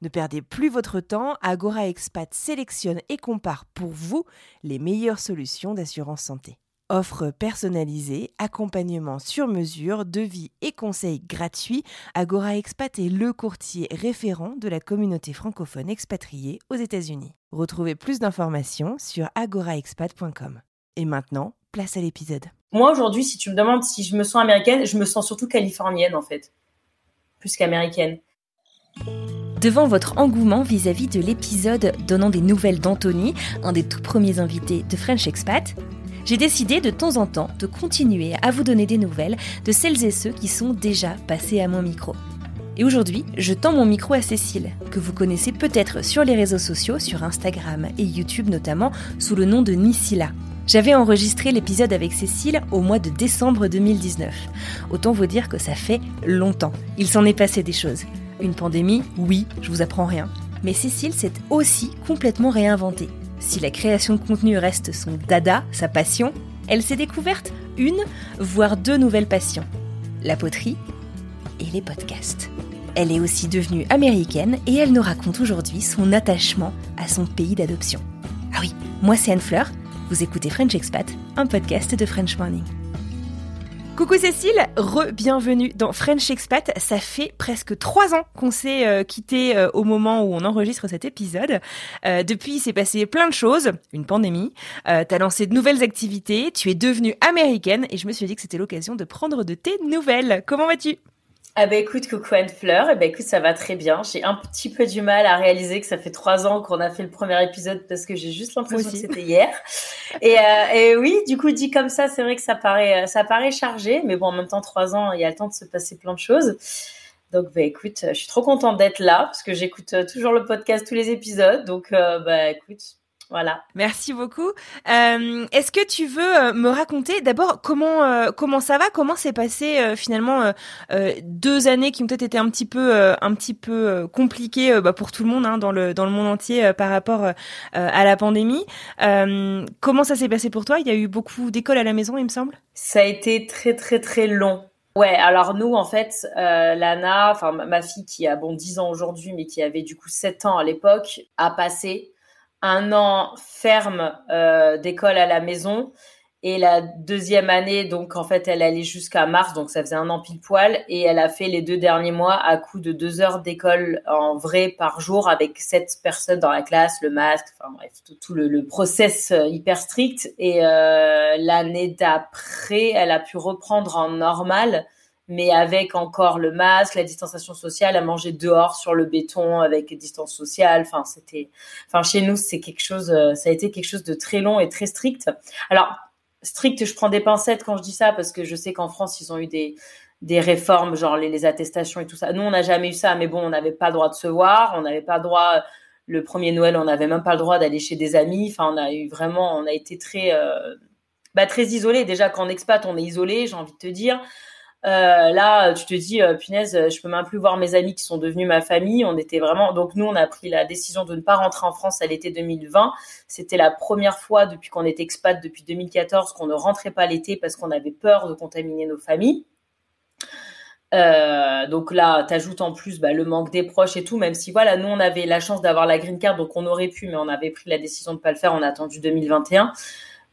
Ne perdez plus votre temps, Agora Expat sélectionne et compare pour vous les meilleures solutions d'assurance santé. Offre personnalisée, accompagnement sur mesure, devis et conseils gratuits, Agora Expat est le courtier référent de la communauté francophone expatriée aux États-Unis. Retrouvez plus d'informations sur agoraexpat.com. Et maintenant, place à l'épisode. Moi, aujourd'hui, si tu me demandes si je me sens américaine, je me sens surtout californienne, en fait. Plus qu'américaine. Devant votre engouement vis-à-vis de l'épisode donnant des nouvelles d'Anthony, un des tout premiers invités de French Expat, j'ai décidé de temps en temps de continuer à vous donner des nouvelles de celles et ceux qui sont déjà passés à mon micro. Et aujourd'hui, je tends mon micro à Cécile, que vous connaissez peut-être sur les réseaux sociaux, sur Instagram et YouTube notamment, sous le nom de Nisila. J'avais enregistré l'épisode avec Cécile au mois de décembre 2019. Autant vous dire que ça fait longtemps. Il s'en est passé des choses. Une pandémie, oui, je vous apprends rien. Mais Cécile s'est aussi complètement réinventée. Si la création de contenu reste son dada, sa passion, elle s'est découverte une, voire deux nouvelles passions. La poterie et les podcasts. Elle est aussi devenue américaine et elle nous raconte aujourd'hui son attachement à son pays d'adoption. Ah oui, moi c'est Anne Fleur, vous écoutez French Expat, un podcast de French Morning. Coucou Cécile, re-bienvenue dans French Expat. Ça fait presque trois ans qu'on s'est euh, quitté euh, au moment où on enregistre cet épisode. Euh, depuis, il s'est passé plein de choses. Une pandémie, t'as lancé de nouvelles activités, tu es devenue américaine et je me suis dit que c'était l'occasion de prendre de tes nouvelles. Comment vas-tu? Ah bah écoute, coucou Anne Fleur, et bah écoute, ça va très bien. J'ai un petit peu du mal à réaliser que ça fait trois ans qu'on a fait le premier épisode parce que j'ai juste l'impression que c'était hier. Et, euh, et oui, du coup, dit comme ça, c'est vrai que ça paraît, euh, ça paraît chargé, mais bon, en même temps, trois ans, il y a le temps de se passer plein de choses. Donc bah écoute, je suis trop contente d'être là parce que j'écoute euh, toujours le podcast, tous les épisodes. Donc euh, bah écoute, voilà. Merci beaucoup. Euh, Est-ce que tu veux euh, me raconter d'abord comment euh, comment ça va, comment s'est passé euh, finalement euh, euh, deux années qui ont peut-être été un petit peu euh, un petit peu compliquées bah, pour tout le monde hein, dans le dans le monde entier euh, par rapport euh, à la pandémie? Euh, comment ça s'est passé pour toi? Il y a eu beaucoup d'écoles à la maison, il me semble. Ça a été très très très long. Ouais, alors nous en fait, euh, Lana, enfin ma- ma fille qui a bon 10 ans aujourd'hui, mais qui avait du coup 7 ans à l'époque, a passé un an ferme euh, d'école à la maison. Et la deuxième année, donc en fait, elle allait jusqu'à mars, donc ça faisait un an pile poil. Et elle a fait les deux derniers mois à coup de deux heures d'école en vrai par jour avec sept personnes dans la classe, le masque, enfin bref, tout, le, le process euh, hyper strict. Et euh, l'année d'après, elle a pu reprendre en normal, mais avec encore le masque, la distanciation sociale, à manger dehors sur le béton avec distance sociale. Enfin, c'était, enfin chez nous, c'est quelque chose, euh, ça a été quelque chose de très long et très strict. Alors strict, je prends des pincettes quand je dis ça parce que je sais qu'en France, ils ont eu des des réformes, genre les, attestations et tout ça. Nous, on n'a jamais eu ça, mais bon, on n'avait pas le droit de se voir, on n'avait pas le droit. Le premier Noël, on n'avait même pas le droit d'aller chez des amis. Enfin, on a eu vraiment, on a été très, euh, bah, très isolés. Déjà, qu'en expat, on est isolé, j'ai envie de te dire. Euh, là, tu te dis, euh, punaise, je peux même plus voir mes amis qui sont devenus ma famille. On était vraiment. Donc nous, on a pris la décision de ne pas rentrer en France à l'été 2020. C'était la première fois depuis qu'on était expat depuis 2014 qu'on ne rentrait pas l'été parce qu'on avait peur de contaminer nos familles. Euh, donc là, t'ajoutes en plus bah, le manque des proches et tout, même si voilà, nous on avait la chance d'avoir la green card, donc on aurait pu, mais on avait pris la décision de pas le faire. On a attendu 2021,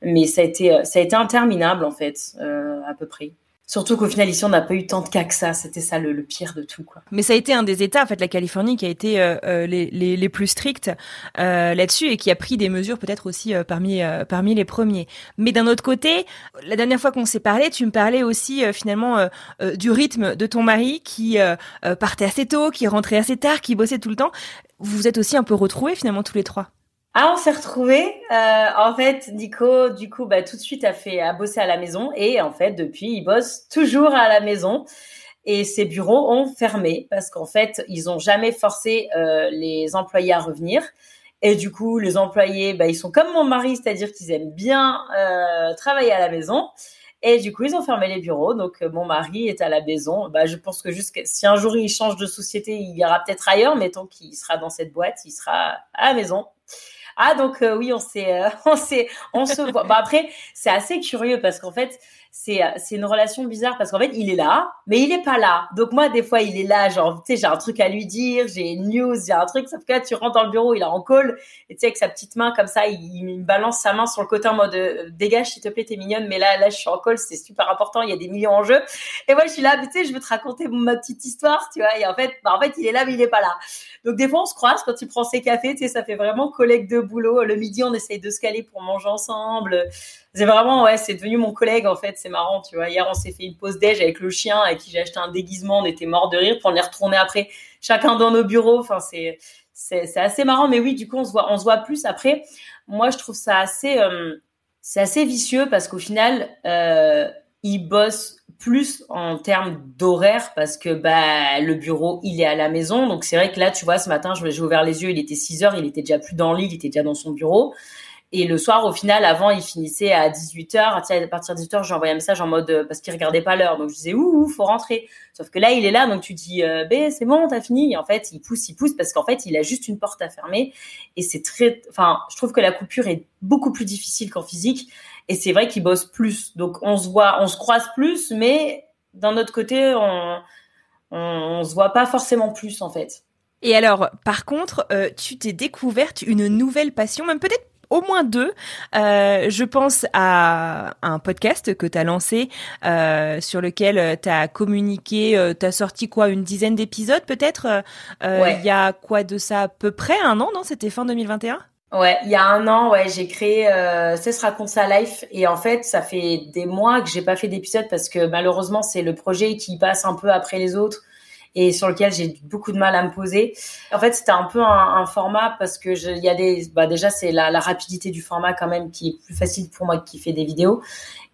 mais ça a été ça a été interminable en fait, euh, à peu près. Surtout qu'au final ici on n'a pas eu tant de cas que ça. C'était ça le, le pire de tout quoi. Mais ça a été un des États, en fait, la Californie, qui a été euh, euh, les, les, les plus stricts euh, là-dessus et qui a pris des mesures peut-être aussi euh, parmi euh, parmi les premiers. Mais d'un autre côté, la dernière fois qu'on s'est parlé, tu me parlais aussi euh, finalement du rythme de ton mari qui partait assez tôt, qui rentrait assez tard, qui bossait tout le temps. Vous vous êtes aussi un peu retrouvés finalement tous les trois. Ah, on s'est retrouvés. Euh, en fait, Nico, du coup, bah, tout de suite a fait a bossé à la maison et en fait, depuis, il bosse toujours à la maison. Et ses bureaux ont fermé parce qu'en fait, ils ont jamais forcé euh, les employés à revenir. Et du coup, les employés, bah, ils sont comme mon mari, c'est-à-dire qu'ils aiment bien euh, travailler à la maison. Et du coup, ils ont fermé les bureaux. Donc, mon mari est à la maison. Bah, je pense que jusqu'à si un jour il change de société, il ira peut-être ailleurs. Mais tant qu'il sera dans cette boîte, il sera à la maison. Ah donc euh, oui, on s'est, on s'est, on se voit. Bah, après, c'est assez curieux parce qu'en fait, c'est euh, c'est une relation bizarre parce qu'en fait il est là mais il est pas là. Donc moi des fois il est là genre tu sais j'ai un truc à lui dire j'ai une news j'ai un truc sauf que là tu rentres dans le bureau il est en call et tu sais avec sa petite main comme ça il, il balance sa main sur le côté en mode euh, dégage s'il te plaît t'es mignonne mais là là je suis en call c'est super important il y a des millions en jeu. Et moi je suis là tu sais je veux te raconter ma petite histoire tu vois et en fait bah, en fait il est là mais il est pas là. Donc des fois on se croise quand il prend ses cafés tu sais ça fait vraiment collègue de boulot. Le midi on essaye de se caler pour manger ensemble c'est vraiment, ouais, c'est devenu mon collègue en fait. C'est marrant, tu vois. Hier, on s'est fait une pause déj avec le chien avec qui j'ai acheté un déguisement. On était mort de rire pour les retourner après, chacun dans nos bureaux. Enfin, c'est c'est assez marrant. Mais oui, du coup, on se voit, on se voit plus. Après, moi, je trouve ça assez, euh, c'est assez vicieux parce qu'au final, euh, ils bossent plus en termes d'horaire parce que bah le bureau il est à la maison donc c'est vrai que là tu vois ce matin j'ai ouvert les yeux il était 6 heures il était déjà plus dans le lit il était déjà dans son bureau et le soir, au final, avant, il finissait à 18h. À partir de 18h, j'ai envoyé un message en mode, euh, parce qu'il regardait pas l'heure. Donc, je disais, ouh, faut rentrer. Sauf que là, il est là. Donc, tu dis, ben, c'est bon, t'as fini. Et en fait, il pousse, il pousse parce qu'en fait, il a juste une porte à fermer. Et c'est très, enfin, je trouve que la coupure est beaucoup plus difficile qu'en physique. Et c'est vrai qu'il bosse plus. Donc, on se voit, on se croise plus, mais d'un autre côté, on, on, on se voit pas forcément plus, en fait. Et alors, par contre, euh, tu t'es découverte une nouvelle passion, même peut-être au moins deux. Euh, je pense à un podcast que tu as lancé euh, sur lequel euh, tu as communiqué, euh, tu as sorti quoi, une dizaine d'épisodes peut-être Il y a quoi de ça à peu près un an, non C'était fin 2021 Ouais, il y a un an, ouais, j'ai créé euh, Cesse raconte sa life et en fait, ça fait des mois que j'ai pas fait d'épisode parce que malheureusement, c'est le projet qui passe un peu après les autres et sur lequel j'ai beaucoup de mal à me poser. En fait, c'était un peu un, format parce que il y a des, bah déjà c'est la, rapidité du format quand même qui est plus facile pour moi qui fait des vidéos.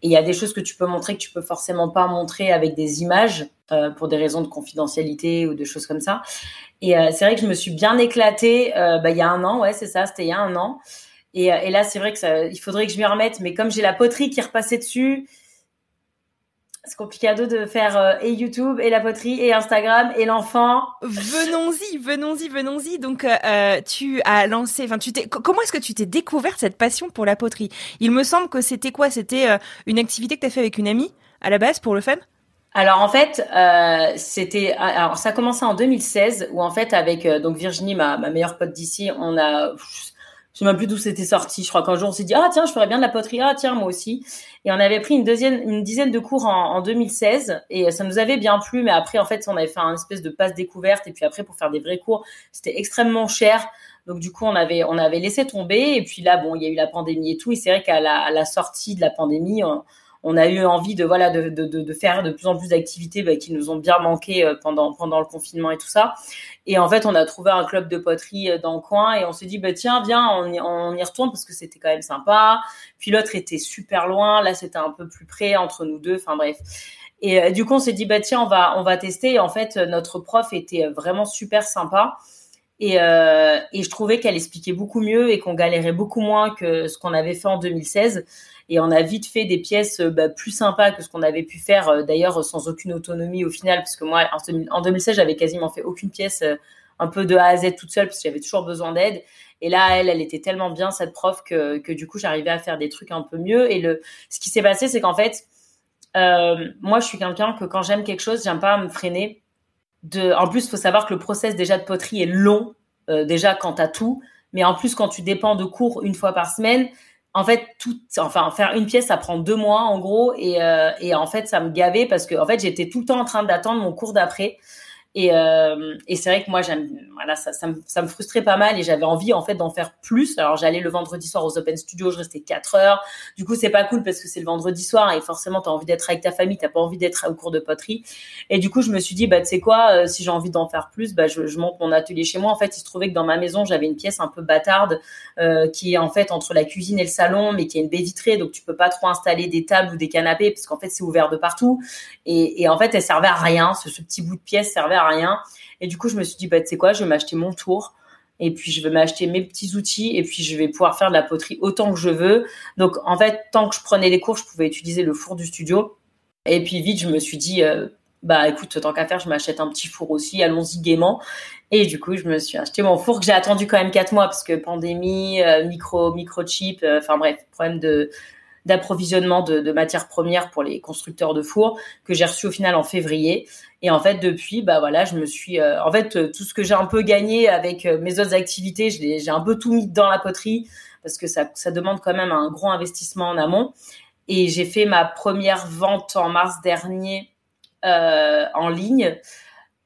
Et il y a des choses que tu peux montrer que tu peux forcément pas montrer avec des images euh, pour des raisons de confidentialité ou de choses comme ça. Et euh, c'est vrai que je me suis bien éclatée euh, bah, il y a un an, ouais, c'est ça, c'était il y a un an. Et, là, c'est vrai que il faudrait que je m'y remette, mais comme j'ai la poterie qui repassée dessus, c'est compliqué de faire euh, et YouTube et la poterie et Instagram et l'enfant. Venons-y, venons-y, venons-y. Donc euh, euh tu as lancé, enfin tu t'es, comment est-ce que tu t'es découvert cette passion pour la poterie? Il me semble que c'était quoi? C'était euh, une activité que tu as fait avec une amie à la base pour le fun? Alors en fait, euh, c'était alors ça a commencé en 2016 où en fait avec donc Virginie ma, ma meilleure pote d'ici, on a je sais même plus d'où c'était sorti. Je crois qu'un jour on s'est dit ah tiens je ferais bien de la poterie ah tiens moi aussi. Et on avait pris une deuxième une dizaine de cours en, en 2016 et ça nous avait bien plu. Mais après en fait on avait fait un espèce de passe découverte et puis après pour faire des vrais cours c'était extrêmement cher. Donc du coup on avait on avait laissé tomber et puis là bon il y a eu la pandémie et tout et c'est vrai qu'à la, à la sortie de la pandémie on, on a eu envie de voilà de, de, de faire de plus en plus d'activités bah, qui nous ont bien manqué euh, pendant pendant le confinement et tout ça. Et en fait, on a trouvé un club de poterie euh, dans le coin et on s'est dit bah tiens viens on y, on y retourne parce que c'était quand même sympa. Puis l'autre était super loin, là c'était un peu plus près entre nous deux. Enfin bref. Et euh, du coup on s'est dit bah tiens on va on va tester. Et en fait notre prof était vraiment super sympa. Et, euh, et je trouvais qu'elle expliquait beaucoup mieux et qu'on galérait beaucoup moins que ce qu'on avait fait en 2016 et on a vite fait des pièces euh, bah, plus sympas que ce qu'on avait pu faire euh, d'ailleurs sans aucune autonomie au final parce que moi en 2016 j'avais quasiment fait aucune pièce un peu de A à Z toute seule parce que j'avais toujours besoin d'aide. Et là elle elle était tellement bien cette prof que, que du coup j'arrivais à faire des trucs un peu mieux. Et le ce qui s'est passé c'est qu'en fait moi je suis quelqu'un que quand j'aime quelque chose j'aime pas me freiner en plus faut savoir que le process déjà de poterie est long euh, déjà quand t'as tout mais en plus quand tu dépends de cours une fois par semaine en fait, tout, enfin, faire une pièce, ça prend deux mois en gros, et, euh, et en fait, ça me gavait parce que en fait, j'étais tout le temps en train d'attendre mon cours d'après. Et, euh, et c'est vrai que moi, voilà, ça, me, frustrait pas mal et j'avais envie en fait d'en faire plus. Alors j'allais le vendredi soir aux Open Studios, je restais 4 heures. Du coup, c'est pas cool parce que c'est le vendredi soir et forcément, t'as envie d'être avec ta famille, t'as pas envie d'être au cours de poterie. Et du coup, je me suis dit, bah tu sais quoi, euh, si j'ai envie d'en faire plus, bah je, monte mon atelier chez moi. En fait, il se trouvait que dans ma maison, j'avais une pièce un peu bâtarde euh, qui est en fait entre la cuisine et le salon, mais qui a une baie vitrée, donc tu peux pas trop installer des tables ou des canapés parce qu'en fait, c'est ouvert de partout. Et, en fait, elle servait à rien. Ce petit bout de pièce servait à rien. Et du coup, je me suis dit, bah, tu sais quoi, je vais m'acheter mon tour. et puis je vais m'acheter mes petits outils et puis je vais pouvoir faire de la poterie autant que je veux. Donc en fait, tant que je prenais les cours, je pouvais utiliser le four du studio. Et puis vite, je me suis dit, euh, bah écoute, tant qu'à faire, je m'achète un petit four aussi, allons-y gaiement. Et du coup, je me suis acheté mon four que j'ai attendu quand même quatre mois parce que pandémie, euh, micro, microchip, euh, enfin bref, problème de d'approvisionnement de, matières premières pour les constructeurs de fours que j'ai reçu au final en février. Et en fait, depuis, bah voilà, je me suis, euh, en fait, tout ce que j'ai un peu gagné avec mes autres activités, j'ai un peu tout mis dans la poterie parce que ça, ça demande quand même un gros investissement en amont. Et j'ai fait ma première vente en mars dernier euh, en ligne.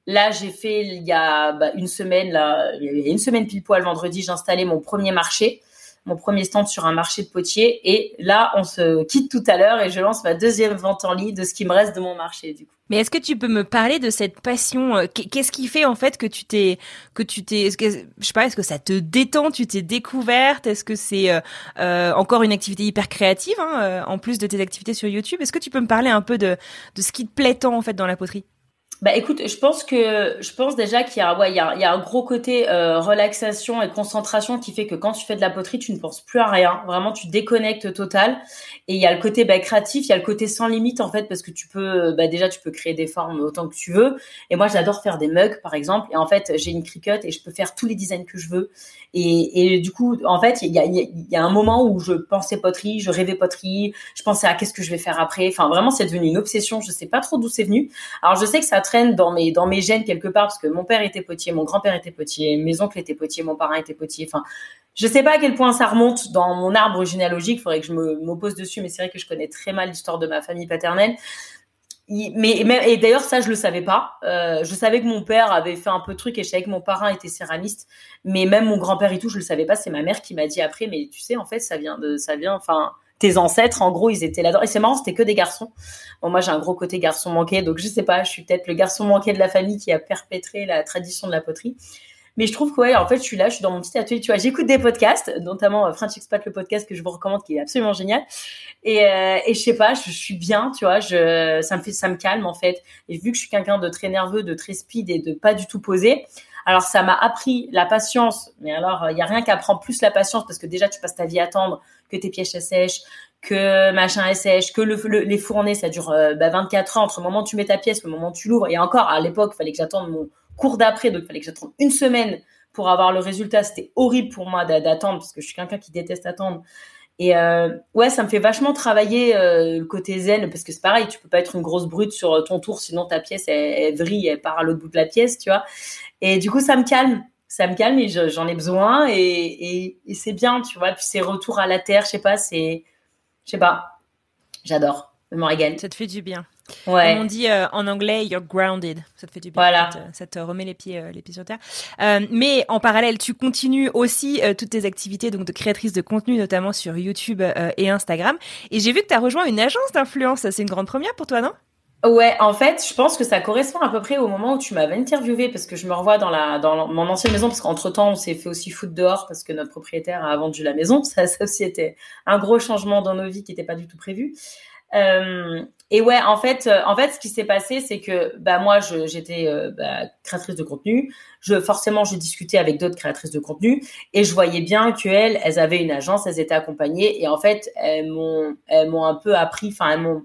Là, j'ai fait il y a bah, une semaine, là, il y a une semaine pile poil vendredi, j'ai installé mon premier marché mon premier stand sur un marché de potier. Et là, on se quitte tout à l'heure et je lance ma deuxième vente en ligne de ce qui me reste de mon marché, du coup. Mais est-ce que tu peux me parler de cette passion euh, Qu'est-ce qui fait en fait que tu t'es, que tu t'es, je sais pas, est-ce que ça te détend Tu t'es découverte Est-ce que c'est euh, euh, encore une activité hyper créative hein, en plus de tes activités sur YouTube? Est-ce que tu peux me parler un peu de de ce qui te plaît tant en fait dans la poterie? Bah écoute, je pense que je pense déjà qu'il y a ouais il y a, il y a un gros côté euh, relaxation et concentration qui fait que quand tu fais de la poterie, tu ne penses plus à rien. Vraiment, tu déconnectes total. Et il y a le côté bah, créatif, il y a le côté sans limite en fait parce que tu peux bah, déjà tu peux créer des formes autant que tu veux. Et moi, j'adore faire des mugs par exemple. Et en fait, j'ai une Cricut et je peux faire tous les designs que je veux. Et, et du coup, en fait, il y a, il y a un moment où je pensais poterie, je rêvais poterie, je pensais à qu'est-ce que je vais faire après. Enfin, vraiment, c'est devenu une obsession. Je sais pas trop d'où c'est venu. Alors, je sais que ça dans mes dans mes gènes quelque part parce que mon père était potier, mon grand-père était potier, mes oncles étaient potiers, mon parrain était potier. Enfin, je sais pas à quel point ça remonte dans mon arbre généalogique. Il faudrait que je m'oppose dessus, mais c'est vrai que je connais très mal l'histoire de ma famille paternelle. Mais, mais et d'ailleurs ça je le savais pas. Euh, je savais que mon père avait fait un peu de truc et je savais que mon parrain était céramiste, mais même mon grand-père et tout je le savais pas. C'est ma mère qui m'a dit après, mais tu sais en fait ça vient de ça vient enfin tes ancêtres, en gros, ils étaient là-dedans. Et c'est marrant, c'était que des garçons. Bon, moi, j'ai un gros côté garçon manqué, donc je sais pas, je suis peut-être le garçon manqué de la famille qui a perpétré la tradition de la poterie. Mais je trouve que, ouais, en fait, je suis là, je suis dans mon petit atelier, tu vois, j'écoute des podcasts, notamment euh, French Expat, le podcast que je vous recommande, qui est absolument génial. Et, euh, et je sais pas, je, suis bien, tu vois, ça me fait, ça me calme, en fait. Et vu que je suis quelqu'un de très nerveux, de très speed et de pas du tout posé, alors ça m'a appris la patience, mais alors il y a rien qui apprend plus la patience parce que déjà tu passes ta vie à attendre que tes pièces sèchent, que machin sèche, que le, les fournées ça dure 24 euh, bah, ans entre le moment où tu mets ta pièce, le moment où tu l'ouvres. Et encore à l'époque, il fallait que j'attende mon cours d'après, donc il fallait que j'attende une semaine pour avoir le résultat. C'était horrible pour moi d'attendre parce que je suis quelqu'un qui déteste attendre. Et euh, ouais, ça me fait vachement travailler euh, le côté zen parce que c'est pareil, tu peux pas être une grosse brute sur ton tour, sinon ta pièce elle, elle vrille, elle part à l'autre bout de la pièce, tu vois. Et du coup, ça me calme, ça me calme et j'en ai besoin et, et, et c'est bien, tu vois. Puis c'est retour à la terre, je sais pas, c'est, je sais pas, j'adore, je régale. Ça te fait du bien. Ouais. on dit euh, en anglais, you're grounded. Ça te fait du bien. Voilà. Ça te, remet les pieds, euh, les pieds sur terre. Euh, mais en parallèle, tu continues aussi toutes tes activités donc de créatrice de contenu, notamment sur YouTube et Instagram. Et j'ai vu que tu as rejoint une agence d'influence. C'est une grande première pour toi, non? Ouais, en fait, je pense que ça correspond à peu près au moment où tu m'avais interviewé parce que je me revois dans la dans mon ancienne maison parce qu'entre temps on s'est fait aussi foutre dehors parce que notre propriétaire a vendu la maison. Ça, ça aussi était un gros changement dans nos vies qui n'était pas du tout prévu. Euh, et ouais, en fait, euh, en fait, ce qui s'est passé, c'est que bah moi, j'étais euh, bah, créatrice de contenu. Je forcément, je discutais avec d'autres créatrices de contenu et je voyais bien qu'elles, elles avaient une agence, elles étaient accompagnées et en fait, elles m'ont, elles m'ont un peu appris, enfin, elles m'ont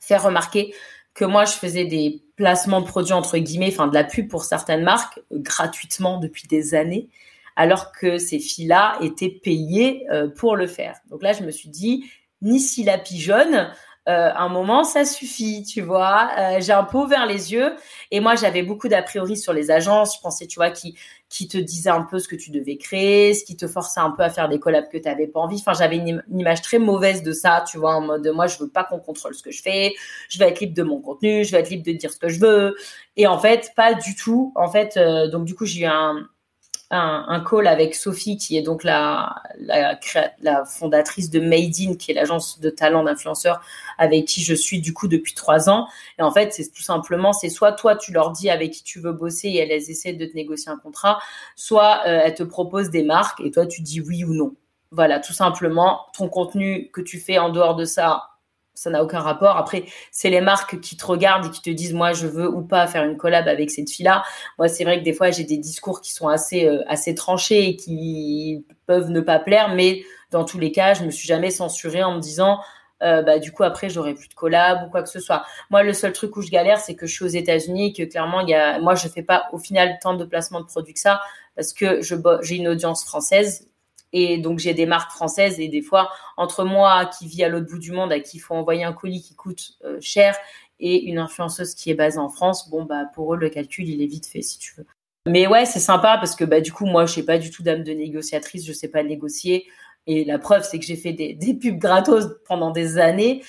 faire remarquer que moi, je faisais des placements de produits, entre guillemets, enfin de la pub pour certaines marques, gratuitement depuis des années, alors que ces filles-là étaient payées euh, pour le faire. Donc là, je me suis dit, ni si la pigeonne, euh, un moment, ça suffit, tu vois. Euh, j'ai un peu ouvert les yeux et moi, j'avais beaucoup d'a priori sur les agences. Je pensais, tu vois, qui qui te disaient un peu ce que tu devais créer, ce qui te forçait un peu à faire des collabs que tu n'avais pas envie. Enfin, j'avais une, image très mauvaise de ça, tu vois, en mode moi, je veux pas qu'on contrôle ce que je fais. Je vais être libre de mon contenu, je vais être libre de dire ce que je veux. Et en fait, pas du tout. En fait, euh, donc du coup, j'ai eu un un, call avec Sophie, qui est donc la, la, la fondatrice de Made In, qui est l'agence de talent d'influenceurs avec qui je suis du coup depuis trois ans. Et en fait, c'est tout simplement, c'est soit toi, tu leur dis avec qui tu veux bosser et elles essaient de te négocier un contrat, soit euh, elles te proposent des marques et toi, tu dis oui ou non. Voilà, tout simplement, ton contenu que tu fais en dehors de ça, ça n'a aucun rapport. Après, c'est les marques qui te regardent et qui te disent, moi, je veux ou pas faire une collab avec cette fille-là. Moi, c'est vrai que des fois, j'ai des discours qui sont assez, euh, assez tranchés et qui peuvent ne pas plaire, mais dans tous les cas, je me suis jamais censurée en me disant, euh, bah, du coup, après, j'aurai plus de collab ou quoi que ce soit. Moi, le seul truc où je galère, c'est que je suis aux États-Unis et que clairement, il y a, moi, je fais pas au final tant de placements de produits que ça parce que je, j'ai une audience française et donc j'ai des marques françaises et des fois entre moi qui vis à l'autre bout du monde à qui il faut envoyer un colis qui coûte euh, cher et une influenceuse qui est basée en France, bon bah pour eux le calcul il est vite fait si tu veux. Mais ouais c'est sympa parce que bah du coup moi je sais pas du tout d'âme de négociatrice, je sais pas négocier et la preuve c'est que j'ai fait des, des pubs gratos pendant des années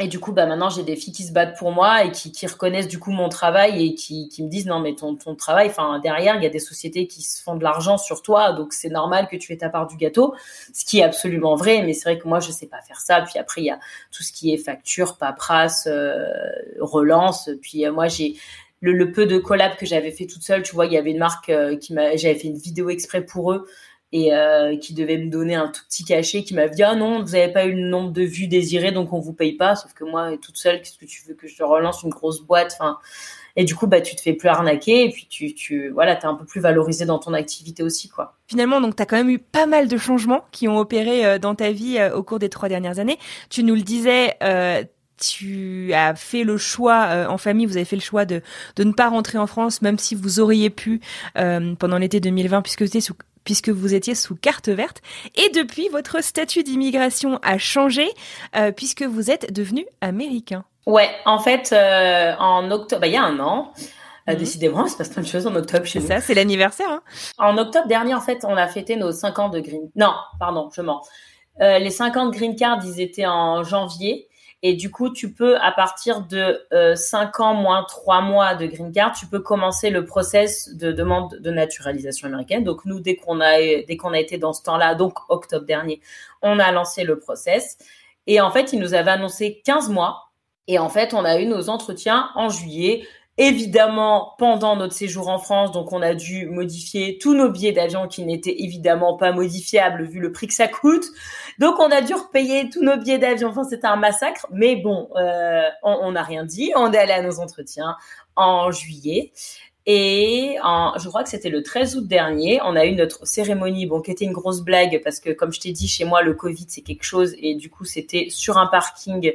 et du coup, bah maintenant, j'ai des filles qui se battent pour moi et qui, qui reconnaissent du coup mon travail et qui, me disent non mais ton, ton travail, enfin derrière, il y a des sociétés qui se font de l'argent sur toi, donc c'est normal que tu aies ta part du gâteau, ce qui est absolument vrai. Mais c'est vrai que moi, je sais pas faire ça. Puis après, il y a tout ce qui est facture, paperasse, euh, relance. Puis euh, moi, j'ai le, peu de collabs que j'avais fait toute seule. Tu vois, il y avait une marque euh, qui m'a, j'avais fait une vidéo exprès pour eux et euh, qui devait me donner un tout petit cachet, qui m'a dit ah non vous n'avez pas eu le nombre de vues désirées donc on vous paye pas. Sauf que moi toute seule qu'est-ce que tu veux que je relance une grosse boîte, enfin et du coup bah tu te fais plus arnaquer et puis tu tu voilà t'es un peu plus valorisé dans ton activité aussi quoi. Finalement donc tu as quand même eu pas mal de changements qui ont opéré euh, dans ta vie euh, au cours des trois dernières années. Tu nous le disais. Euh, tu as fait le choix euh, en famille, vous avez fait le choix de, de ne pas rentrer en France, même si vous auriez pu euh, pendant l'été 2020, puisque vous étiez sous puisque vous étiez sous carte verte. Et depuis, votre statut d'immigration a changé euh, puisque vous êtes devenu américain. Ouais, en fait, euh, en octobre, bah, il y a un an, euh, mhm. décidément, il se passe plein de choses en octobre chez nous. C'est ça, c'est l'anniversaire. Hein en octobre dernier, en fait, on a fêté nos 5 ans de green. Non, pardon, je mens. les 5 ans de green card, ils étaient en janvier. Et du coup, tu peux, à partir de euh, 5 ans moins 3 mois de green card, tu peux commencer le process de demande de naturalisation américaine. Donc nous, dès qu'on a, dès qu'on a été dans ce temps-là, donc octobre dernier, on a lancé le process. Et en fait, ils nous avaient annoncé 15 mois. Et en fait, on a eu nos entretiens en juillet évidemment pendant notre séjour en France. Donc, on a dû modifier tous nos billets d'avion qui n'étaient évidemment pas modifiables vu le prix que ça coûte. Donc, on a dû repayer tous nos billets d'avion. Enfin, c'était un massacre. Mais bon, euh, on n'a rien dit. On est allé à nos entretiens en juillet. Et je crois que c'était le 13 août dernier, on a eu notre cérémonie, bon, qui était une grosse blague parce que, comme je t'ai dit, chez moi, le Covid, c'est quelque chose. Et du coup, c'était sur un parking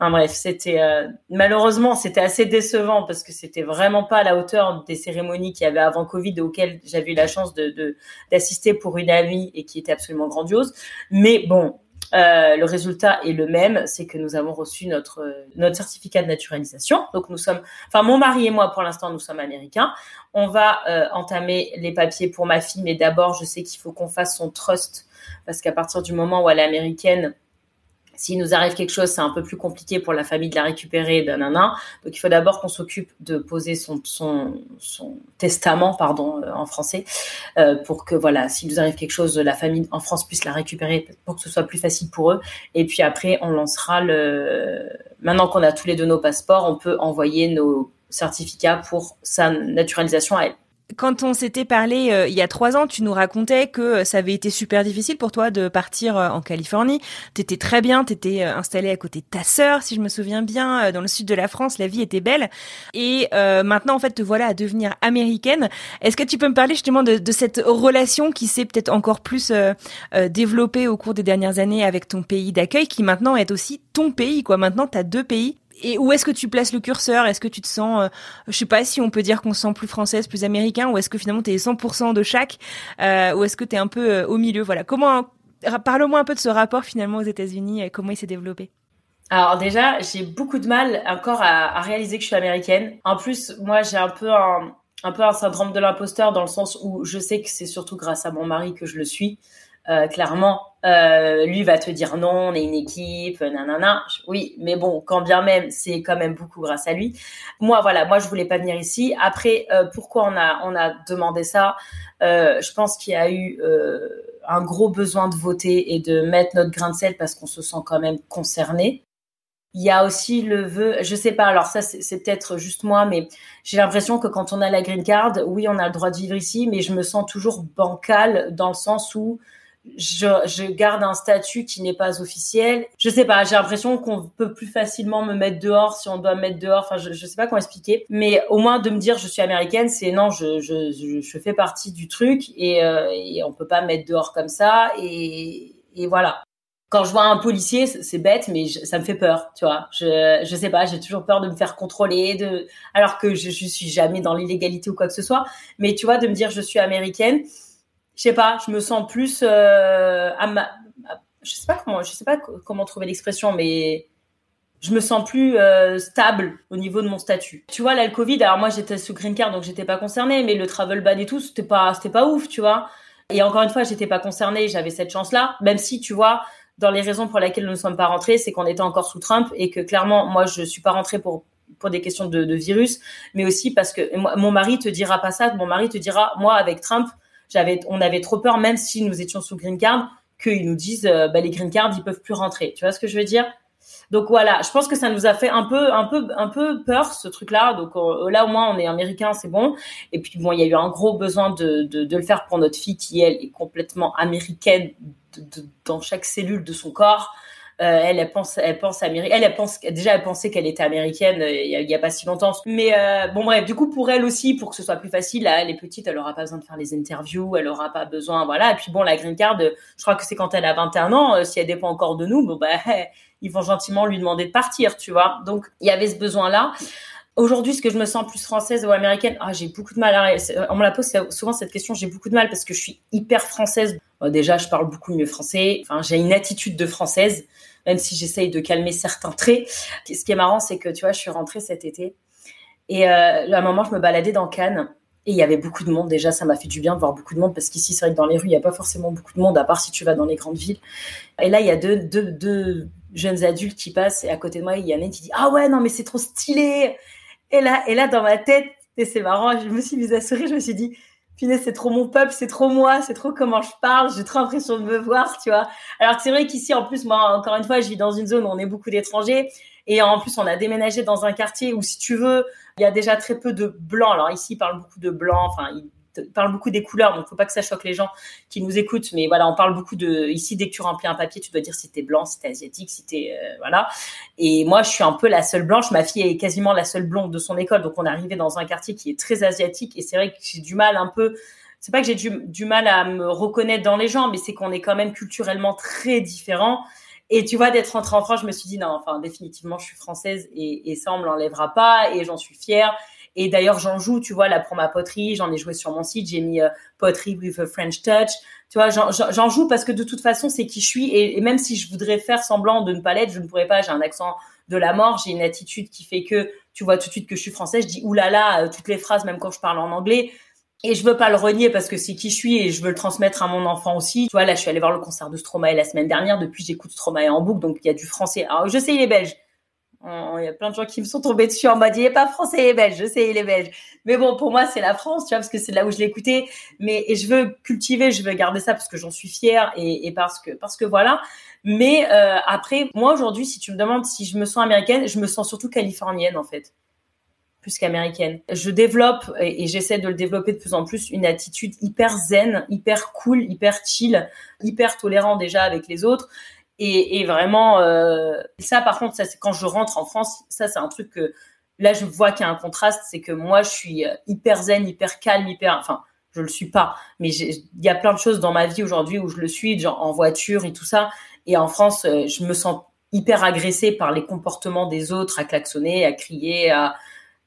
Bref, c'était euh, malheureusement c'était assez décevant parce que c'était vraiment pas à la hauteur des cérémonies qu'il y avait avant Covid auxquelles j'avais eu la chance de d'assister pour une amie et qui était absolument grandiose. Mais bon, euh, le résultat est le même, c'est que nous avons reçu notre notre certificat de naturalisation. Donc nous sommes, enfin mon mari et moi pour l'instant nous sommes américains. On va euh, entamer les papiers pour ma fille, mais d'abord je sais qu'il faut qu'on fasse son trust parce qu'à partir du moment où elle est américaine, s'il nous arrive quelque chose, c'est un peu plus compliqué pour la famille de la récupérer, nanana. Donc il faut d'abord qu'on s'occupe de poser son, testament, pardon, euh, en français, euh, pour que voilà, s'il nous arrive quelque chose, la famille en France puisse la récupérer pour que ce soit plus facile pour eux. Et puis après, on lancera le. Maintenant qu'on a tous les deux nos passeports, on peut envoyer nos certificats pour sa naturalisation à elle quand on s'était parlé euh, il y a trois ans, tu nous racontais que euh, ça avait été super difficile pour toi de partir euh, en Californie. T'étais très bien, t'étais installée à côté de ta sœur, si je me souviens bien, dans le sud de la France, la vie était belle. Et maintenant, en fait, te voilà à devenir américaine. Est-ce que tu peux me parler justement de, de cette relation qui s'est peut-être encore plus développée au cours des dernières années avec ton pays d'accueil, qui maintenant est aussi ton pays, quoi. Maintenant, t'as deux pays et où est-ce que tu places le curseur? Est-ce que tu te sens, euh, je sais pas si on peut dire qu'on se sent plus française, plus américain, ou est-ce que finalement tu es 100% de chaque, euh, ou est-ce que tu es un peu euh, au milieu? Voilà. Comment Parle-moi un peu de ce rapport finalement aux États-Unis et comment il s'est développé. Alors déjà, j'ai beaucoup de mal encore à, réaliser que je suis américaine. En plus, moi, j'ai un peu un syndrome de l'imposteur dans le sens où je sais que c'est surtout grâce à mon mari que je le suis. Euh, clairement, euh, lui va te dire non, on est une équipe, nanana. Oui, mais bon, quand bien même, c'est quand même beaucoup grâce à lui. Moi, voilà, moi je voulais pas venir ici. Après, euh, pourquoi on a on a demandé ça? Je pense qu'il y a eu un gros besoin de voter et de mettre notre grain de sel parce qu'on se sent quand même concerné. Il y a aussi le vœu, je sais pas, alors ça c'est peut-être juste moi, mais j'ai l'impression que quand on a la green card, oui, on a le droit de vivre ici, mais je me sens toujours bancale dans le sens où je, je garde un statut qui n'est pas officiel. Je sais pas, j'ai l'impression qu'on peut plus facilement me mettre dehors si on doit me mettre dehors. Enfin, je, je sais pas comment expliquer. Mais au moins de me dire je suis américaine, c'est non, je, je, je, fais partie du truc et, euh, et on peut pas me mettre dehors comme ça. Et, et voilà quand je vois un policier, c'est bête, mais ça me fait peur, tu vois. Je, je sais pas, j'ai toujours peur de me faire contrôler, de, alors que je, je suis jamais dans l'illégalité ou quoi que ce soit. Mais tu vois, de me dire je suis américaine, je sais pas, je me sens plus euh, à ma, je sais pas comment, je sais pas comment trouver l'expression, mais je me sens plus euh, stable au niveau de mon statut. Tu vois, là, le Covid, alors moi j'étais sous green card, donc j'étais pas concernée, mais le travel ban et tout, c'était pas, c'était pas ouf, tu vois. Et encore une fois, j'étais pas concernée, j'avais cette chance-là, même si, tu vois, dans les raisons pour lesquelles nous ne sommes pas rentrés, c'est qu'on était encore sous Trump et que clairement, moi, je suis pas rentrée pour pour des questions de, de virus, mais aussi parce que mon mari te dira pas ça. Mon mari te dira, moi, avec Trump, on avait trop peur, même si nous étions sous green card, qu'ils nous disent, euh, bah, les green cards, ils peuvent plus rentrer. Tu vois ce que je veux dire? Donc voilà, je pense que ça nous a fait un peu, un peu, un peu peur ce truc-là. Donc euh, là au moins on est américain, c'est bon. Et puis bon, il y a eu un gros besoin de, le faire pour notre fille qui elle est complètement américaine dans chaque cellule de son corps. Euh, elle, pense, elle pense. Elle, pense déjà, elle pensait qu'elle était américaine euh, il y, a, pas si longtemps. Mais euh, bon bref, du coup pour elle aussi, pour que ce soit plus facile, là, elle est petite, elle aura pas besoin de faire les interviews, elle aura pas besoin, voilà. Et puis bon, la green card, je crois que c'est quand elle a 21 ans. si elle dépend encore de nous, bon bah ils vont gentiment lui demander de partir, tu vois. Donc il y avait ce besoin-là. Aujourd'hui, ce que je me sens plus française ou américaine, ah, j'ai beaucoup de mal à. On me la pose souvent cette question, j'ai beaucoup de mal parce que je suis hyper française. déjà, je parle beaucoup mieux français. Enfin, j'ai une attitude de française même si j'essaye de calmer certains traits. Ce qui est marrant, c'est que tu vois, je suis rentrée cet été et euh, à un moment, je me baladais dans Cannes et il y avait beaucoup de monde. Déjà, ça m'a fait du bien de voir beaucoup de monde parce qu'ici, c'est vrai que dans les rues, il n'y a pas forcément beaucoup de monde, à part si tu vas dans les grandes villes. Et là, il y a deux, jeunes adultes qui passent et à côté de moi, il y en a une qui dit Ah ouais, non, mais c'est trop stylé. Et là, et là, dans ma tête, et c'est marrant, je me suis mise à sourire, je me suis dit c'est trop mon peuple, c'est trop moi, c'est trop comment je parle, j'ai trop l'impression de me voir, tu vois. Alors c'est vrai qu'ici, en plus, moi, encore une fois, je vis dans une zone où on est beaucoup d'étrangers. Et en plus, on a déménagé dans un quartier où, si tu veux, il y a déjà très peu de blancs. Alors ici, ils parlent beaucoup de blancs. Enfin, parle beaucoup des couleurs, donc faut pas que ça choque les gens qui nous écoutent. Mais voilà, on parle beaucoup de ici dès que tu remplis un papier, tu dois dire si t'es blanc, si t'es asiatique, si t'es euh, voilà. Et moi, je suis un peu la seule blanche. Ma fille est quasiment la seule blonde de son école, donc on est arrivé dans un quartier qui est très asiatique. Et c'est vrai que j'ai du mal un peu. C'est pas que j'ai du, du mal à me reconnaître dans les gens, mais c'est qu'on est quand même culturellement très différents. Et tu vois, d'être rentrée en France, je me suis dit non, enfin définitivement, je suis française et, ça on me l'enlèvera pas et j'en suis fière. Et d'ailleurs, j'en joue, tu vois, là pour ma poterie, j'en ai joué sur mon site, j'ai mis euh, poterie with a French touch. Tu vois, j'en joue parce que de toute façon, c'est qui je suis. Et, même si je voudrais faire semblant de ne pas l'être, je ne pourrais pas. J'ai un accent de la mort, j'ai une attitude qui fait que tu vois tout de suite que je suis française. Je dis oulala, euh, toutes les phrases, même quand je parle en anglais. Et je veux pas le renier parce que c'est qui je suis et je veux le transmettre à mon enfant aussi. Tu vois, là, je suis allée voir le concert de Stromae la semaine dernière. Depuis, j'écoute Stromae en boucle, donc il y a du français. Alors, je sais, il est belge. Il y a plein de gens qui me sont tombés dessus en mode il est pas français, il est belge. Je sais, il est belge. Mais bon, pour moi, c'est la France, tu vois, parce que c'est là où je écouté. Mais et je veux cultiver, je veux garder ça parce que j'en suis fière et, parce que parce que voilà. Mais euh, après, moi aujourd'hui, si tu me demandes si je me sens américaine, je me sens surtout californienne en fait, plus qu'américaine. Je développe et j'essaie de le développer de plus en plus une attitude hyper zen, hyper cool, hyper chill, hyper tolérant déjà avec les autres et, et vraiment, euh, ça par contre, ça c'est quand je rentre en France, ça c'est un truc que là je vois qu'il y a un contraste, c'est que moi je suis euh, hyper zen, hyper calme, hyper, enfin je le suis pas, mais il y a plein de choses dans ma vie aujourd'hui où je le suis, genre en voiture et tout ça. Et en France, euh, je me sens hyper agressée par les comportements des autres, à klaxonner, à crier, à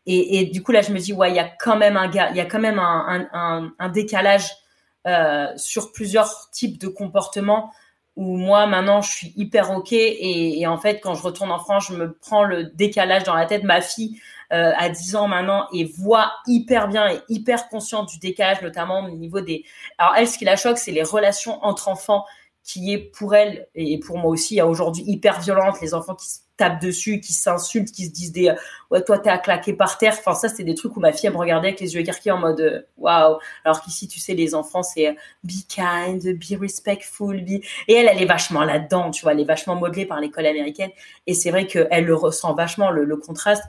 et, et, du coup là je me dis ouais il y a quand même un gars il y a quand même un, un, un, décalage euh, sur plusieurs types de comportements où moi maintenant je suis hyper ok et, en fait quand je retourne en France je me prends le décalage dans la tête. Ma fille euh, a 10 ans maintenant et voit hyper bien et hyper consciente du décalage notamment au niveau des alors elle ce qui la choque c'est les relations entre enfants qui est pour elle et pour moi aussi aujourd'hui hyper violente les enfants qui se tapent dessus qui s'insultent qui se disent des euh, ouais toi t'es à claquer par terre. Enfin ça c'est des trucs où ma fille elle me regardait avec les yeux écarquillés en mode euh, waouh. Alors qu'ici tu sais les enfants c'est euh, be kind be respectful be... et elle elle est vachement là-dedans tu vois. Elle est vachement modelée par l'école américaine. Et c'est vrai qu'elle le ressent vachement le, contraste.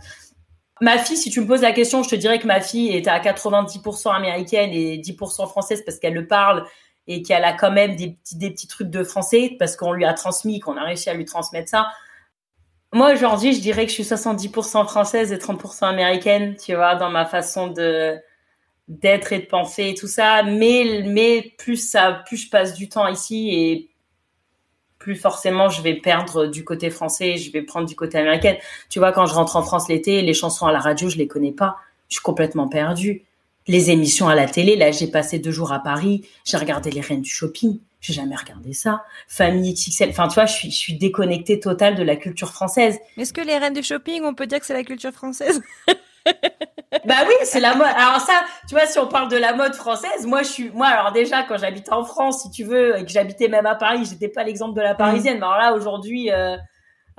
Ma fille, si tu me poses la question, je te dirais que ma fille est à 90% américaine et 10% française parce qu'elle le parle et qu'elle a quand même des petits trucs de français parce qu'on lui a transmis, qu'on a réussi à lui transmettre ça. Moi, aujourd'hui, je dirais que je suis 70% française et 30% américaine, tu vois, dans ma façon de d'être et de penser et tout ça. Mais, mais plus ça, plus je passe du temps ici et plus forcément je vais perdre du côté français, je vais prendre du côté américain. Tu vois, quand je rentre en France l'été, les chansons à la radio, je les connais pas. Je suis complètement perdue les émissions à la télé. Là, j'ai passé deux jours à Paris. J'ai regardé les reines du shopping. J'ai jamais regardé ça. Famille XXL. Enfin, tu vois, je suis, je suis déconnectée totale de la culture française. Est-ce que les reines du shopping, on peut dire que c'est la culture française? Bah oui, c'est la mode. Alors ça, tu vois, si on parle de la mode française, moi je suis, moi alors déjà quand j'habitais en France, si tu veux, et que j'habitais même à Paris, j'étais pas l'exemple de la parisienne. Mais alors là aujourd'hui, euh,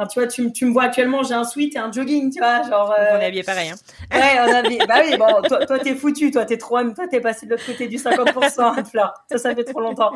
tu vois, tu, tu me vois actuellement, j'ai un sweat et un jogging, tu vois, genre. Euh... On est habillé pareil, hein. Ouais, on est habillé. bah oui, bon, toi, toi t'es foutu, toi t'es trop, toi t'es passé de l'autre côté du 50%, hein, Fleur. Ça, ça fait trop longtemps.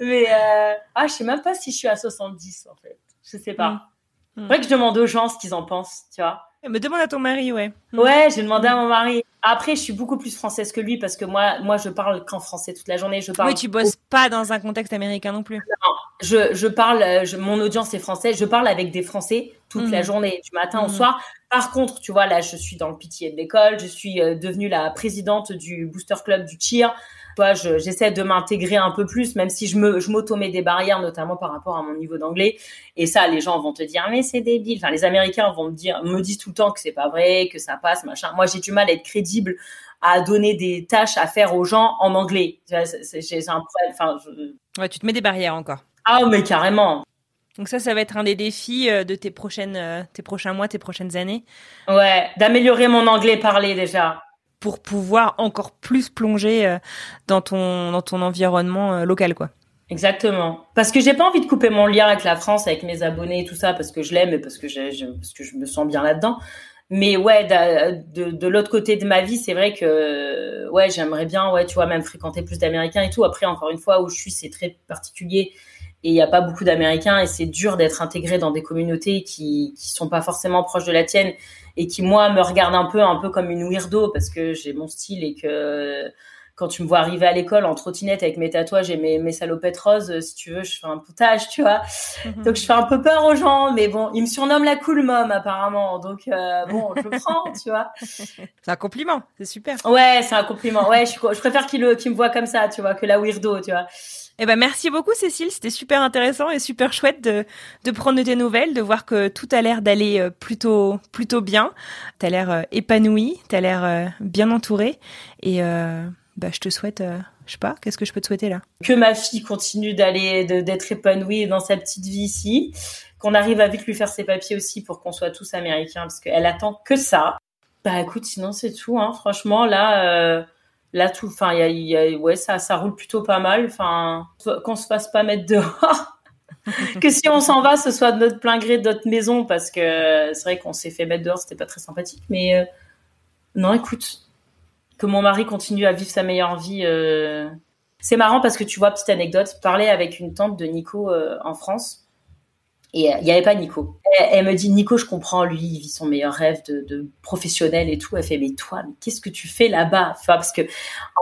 Mais euh... ah, je sais même pas si je suis à 70 en fait. Je sais pas. Mm. Mm. Vrai que je demande aux gens ce qu'ils en pensent, tu vois. Me demande à ton mari, ouais. Ouais, j'ai demandé à mon mari. Après, je suis beaucoup plus française que lui parce que moi, moi, je parle qu'en français toute la journée. Je parle. Oui, tu bosses pas dans un contexte américain non plus. Non, je, je parle. Je, mon audience est française. Je parle avec des Français toute la journée, du matin au soir. Par contre, tu vois, là, je suis dans le pitié de l'école. Je suis devenue la présidente du Booster Club du cheer toi, j'essaie de m'intégrer un peu plus, même si je me, je m'automets des barrières, notamment par rapport à mon niveau d'anglais. Et ça, les gens vont te dire, mais c'est débile. Enfin, les Américains vont me dire, me disent tout le temps que c'est pas vrai, que ça passe, machin. Moi, j'ai du mal à être crédible, à donner des tâches à faire aux gens en anglais. J'ai un problème. Enfin, ouais, tu te mets des barrières encore. Ah, mais carrément. Donc ça, ça va être un des défis euh, de tes prochaines, euh, tes prochains mois, tes prochaines années. Ouais, d'améliorer mon anglais parlé déjà pour pouvoir encore plus plonger euh, dans ton dans ton environnement euh, local quoi. Exactement. Parce que j'ai pas envie de couper mon lien avec la France, avec mes abonnés et tout ça, parce que je l'aime et parce que, je, parce que je me sens bien là-dedans. Mais ouais, de, de, l'autre côté de ma vie, c'est vrai que ouais, j'aimerais bien, ouais, tu vois, même fréquenter plus d'Américains et tout. Après, encore une fois, où je suis, c'est très particulier et il n'y a pas beaucoup d'Américains et c'est dur d'être intégré dans des communautés qui qui sont pas forcément proches de la tienne et qui moi me regardent un peu un peu comme une weirdo parce que j'ai mon style et que quand tu me vois arriver à l'école en trottinette avec mes tatouages et mes, mes salopettes roses, si tu veux, je fais un poutage, tu vois. Mhm. Donc je fais un peu peur aux gens, mais bon, ils me surnomment la cool mom apparemment, donc euh, bon, je le prends, tu vois. C'est un compliment, c'est super. Ouais, c'est un compliment. Ouais, je, je préfère qu'ils me voient comme ça, tu vois, que la weirdo, tu vois. Eh ben merci beaucoup Cécile, c'était super intéressant et super chouette de, de prendre de tes nouvelles, de voir que tout a l'air d'aller euh, plutôt plutôt bien. T'as l'air euh, épanoui, t'as l'air euh, bien entouré et bah je te souhaite, je sais pas, qu'est-ce que je peux te souhaiter là? Que ma fille continue d'aller d'être épanouie dans sa petite vie ici, qu'on arrive à vite lui faire ses papiers aussi pour qu'on soit tous américains parce qu'elle attend que ça. Bah écoute, sinon c'est tout, hein. Franchement là là tout enfin y ouais ça ça roule plutôt pas mal enfin qu'on se fasse pas mettre dehors que si on s'en va ce soit de notre plein gré de notre maison parce que c'est vrai qu'on s'est fait mettre dehors c'était pas très sympathique mais euh, non écoute que mon mari continue à vivre sa meilleure vie euh, c'est marrant parce que tu vois petite anecdote parler avec une tante de Nico euh, en France et il n'y avait pas Nico. Elle, me dit Nico, je comprends, lui, il vit son meilleur rêve de, professionnel et tout. Elle fait mais toi, qu'est-ce que tu fais là-bas? Parce que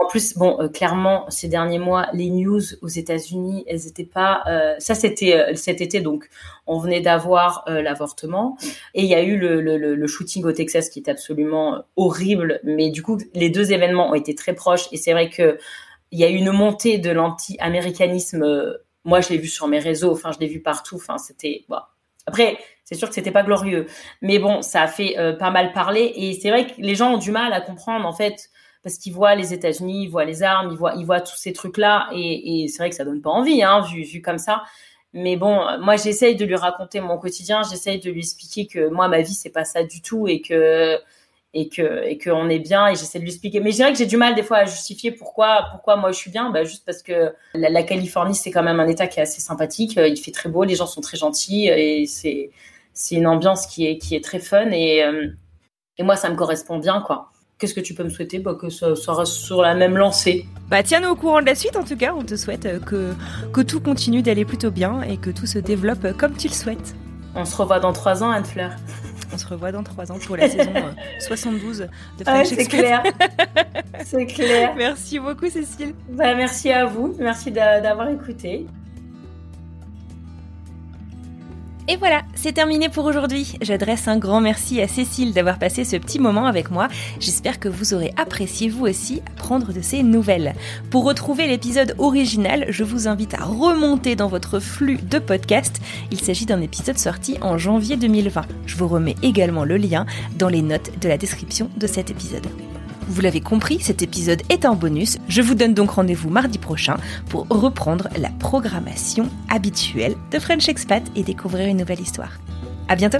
en plus, bon, euh, clairement, ces derniers mois, les news aux États-Unis, elles étaient pas. Euh, ça, c'était euh, cet été, donc on venait d'avoir l'avortement et il y a eu le, shooting au Texas qui est absolument horrible. Mais du coup, les deux événements ont été très proches et c'est vrai que il y a eu une montée de l'anti-américanisme moi, je l'ai vu sur mes réseaux, enfin, je l'ai vu partout. Enfin, c'était. Bon. Après, c'est sûr que c'était pas glorieux, mais bon, ça a fait euh, pas mal parler. Et c'est vrai que les gens ont du mal à comprendre, en fait, parce qu'ils voient les États-Unis, ils voient les armes, ils voient, tous ces trucs-là, et, et c'est vrai que ça donne pas envie, hein, vu, vu comme ça. Mais bon, moi, j'essaye de lui raconter mon quotidien, j'essaye de lui expliquer que moi, ma vie, c'est pas ça du tout, et que et que et qu'on est bien et j'essaie de lui expliquer mais je dirais que j'ai du mal des fois à justifier pourquoi pourquoi moi je suis bien bah juste parce que la, Californie c'est quand même un état qui est assez sympathique euh, il fait très beau les gens sont très gentils et c'est c'est une ambiance qui est qui est très fun et euh, et moi ça me correspond bien quoi Qu'est-ce que tu peux me souhaiter bah, Que ça, ça, reste sur la même lancée? Bah tiens-nous au courant de la suite en tout cas. On te souhaite euh, que, que tout continue d'aller plutôt bien et que tout se développe comme tu le souhaites. On se revoit dans trois ans, Anne-Fleur. On se revoit dans trois ans pour la saison 72 de ah, French C'est clair. c'est clair. Merci beaucoup, Cécile. Bah, merci à vous. Merci d'avoir écouté. Et voilà, c'est terminé pour aujourd'hui. J'adresse un grand merci à Cécile d'avoir passé ce petit moment avec moi. J'espère que vous aurez apprécié vous aussi apprendre de ces nouvelles. Pour retrouver l'épisode original, je vous invite à remonter dans votre flux de podcast. Il s'agit d'un épisode sorti en janvier 2020. Je vous remets également le lien dans les notes de la description de cet épisode. Vous l'avez compris, cet épisode est un bonus. Je vous donne donc rendez-vous mardi prochain pour reprendre la programmation habituelle de French Expat et découvrir une nouvelle histoire. À bientôt!